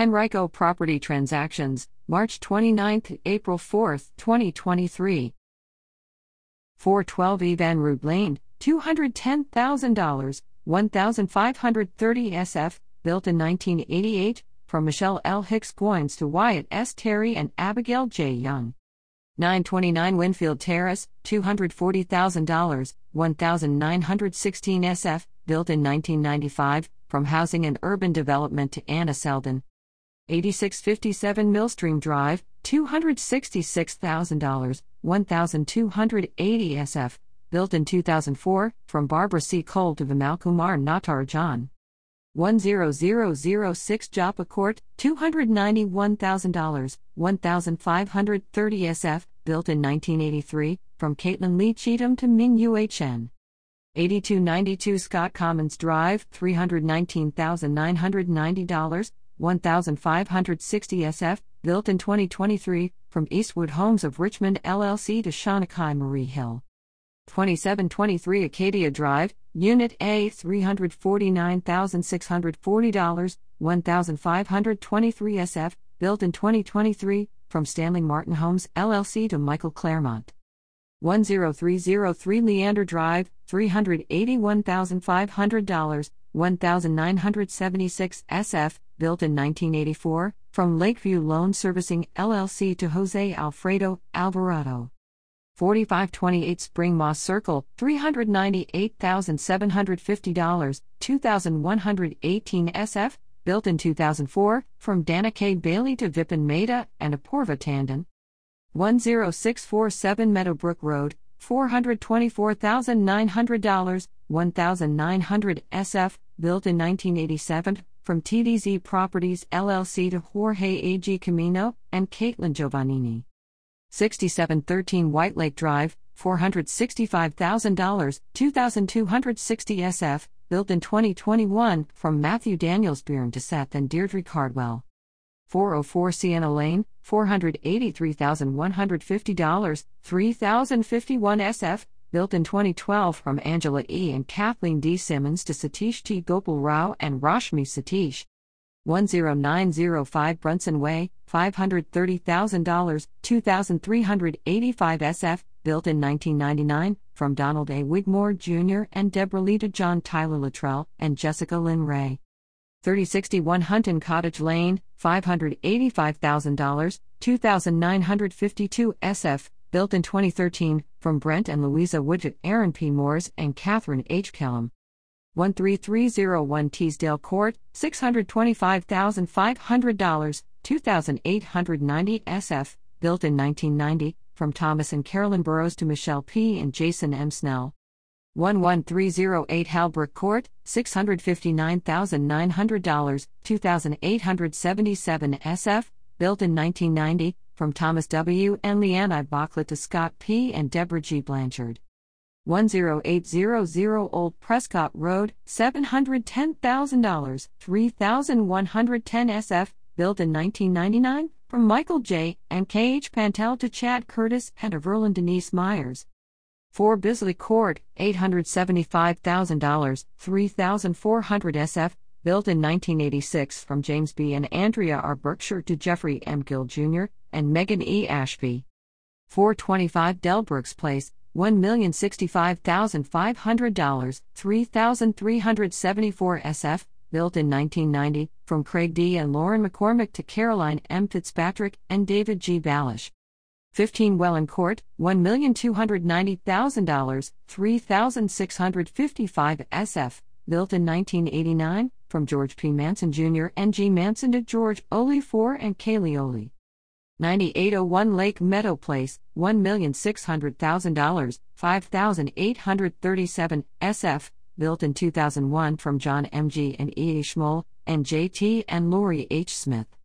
Henrico Property Transactions, March 29 April 4, 2023. 412 Evanrude Lane, $210,000, 1,530 SF, built in 1988, from Michelle L. Hicks Goins to Wyatt S. Terry and Abigail J. Young. 929 Wynfield Terrace, $240,000, 1,916 SF, built in 1995, from Housing and Urban Development to Ana Seldon. 8657 Millstream Drive, $266,000, 1,280 SF, built in 2004, from Barbara C. Cole to Vimalkumar Natarajan. 10006 Joppa Court, $291,000, 1,530 SF, built in 1983, from Katelyn Lee Cheatham to Ming Yue Chen. 8292 Scott Commons Drive, $319,990, 1,560 SF, built in 2023, from Eastwood Homes of Richmond LLC to Shanakay Marie Hill. 2723 Acadia Drive, Unit A $349,640, 1,523 SF, built in 2023, from Stanley Martin Homes LLC to Michael Claremont. 10303 Leander Drive, $381,500, 1,976 SF, built in 1984, from Lakeview Loan Servicing LLC to Jose Alfredo Alvarado. 4528 Spring Moss Circle, $398,750, 2,118 SF, built in 2004, from Dana K. Bailey to Vipin Mehta and Apurva Tandon. 10647 Meadowbrook Road, $424,900, 1,900 SF, built in 1987, from TDZ Properties LLC to Jorge A.G. Camino and Caitlin Giovannini. 6713 White Lake Drive, $465,000, 2,260 SF, built in 2021, from Matthew Daniels Bjorn to Seth and Deirdre Cardwell. 404 Sienna Lane, $483,150, 3,051 SF, built in 2012 from Angela E. and Kathleen D. Simmons to Satish T. Gopal Rao and Rashmi Satish. 10905 Brunson Way, $530,000, 2,385 SF, built in 1999, from Donald A. Wigmore Jr. and Deborah Lita John Tyler Luttrell and Jessica Lynn Ray. 3061 Hunton Cottage Lane, $585,000, 2,952 SF, built in 2013, from Brent and Louisa Woodgett, Aaron P. Moores, and Catherine H. Kellum. 13301 Teesdale Court, $625,500, 2,890 SF, built in 1990, from Thomas and Carolyn Burrows to Michelle P. and Jason M. Snell. 11308 Halbrook Court, $659,900, 2,877 SF, built in 1990, from Thomas W. and Leanne Bachlet to Scott P. and Deborah G. Blanchard. 10800 Old Prescott Road, $710,000, 3,110 SF, built in 1999, from Michael J. and K.H. Pantel to Chad Curtis and Everlyn Denise Myers. 4 Bisley Court, $875,000, 3,400 SF, built in 1986 from James B. and Andrea R. Berkshire to Jeffrey M. Gill Jr. and Megan E. Ashby. 425 Delbrooks Place, $1,065,500, 3,374 SF, built in 1990, from Craig D. and Lauren McCormick to Caroline M. Fitzpatrick and David G. Balish. 15 Welland Court, $1,290,000, 3,655 SF, built in 1989, from George P. Manson Jr. and G. Manson to George Olifor and Kaylee Oli. 9801 Lake Meadow Place, $1,600,000, 5,837 SF, built in 2001 from John M.G. and E. A. Schmoll, and J.T. and Lori H. Smith.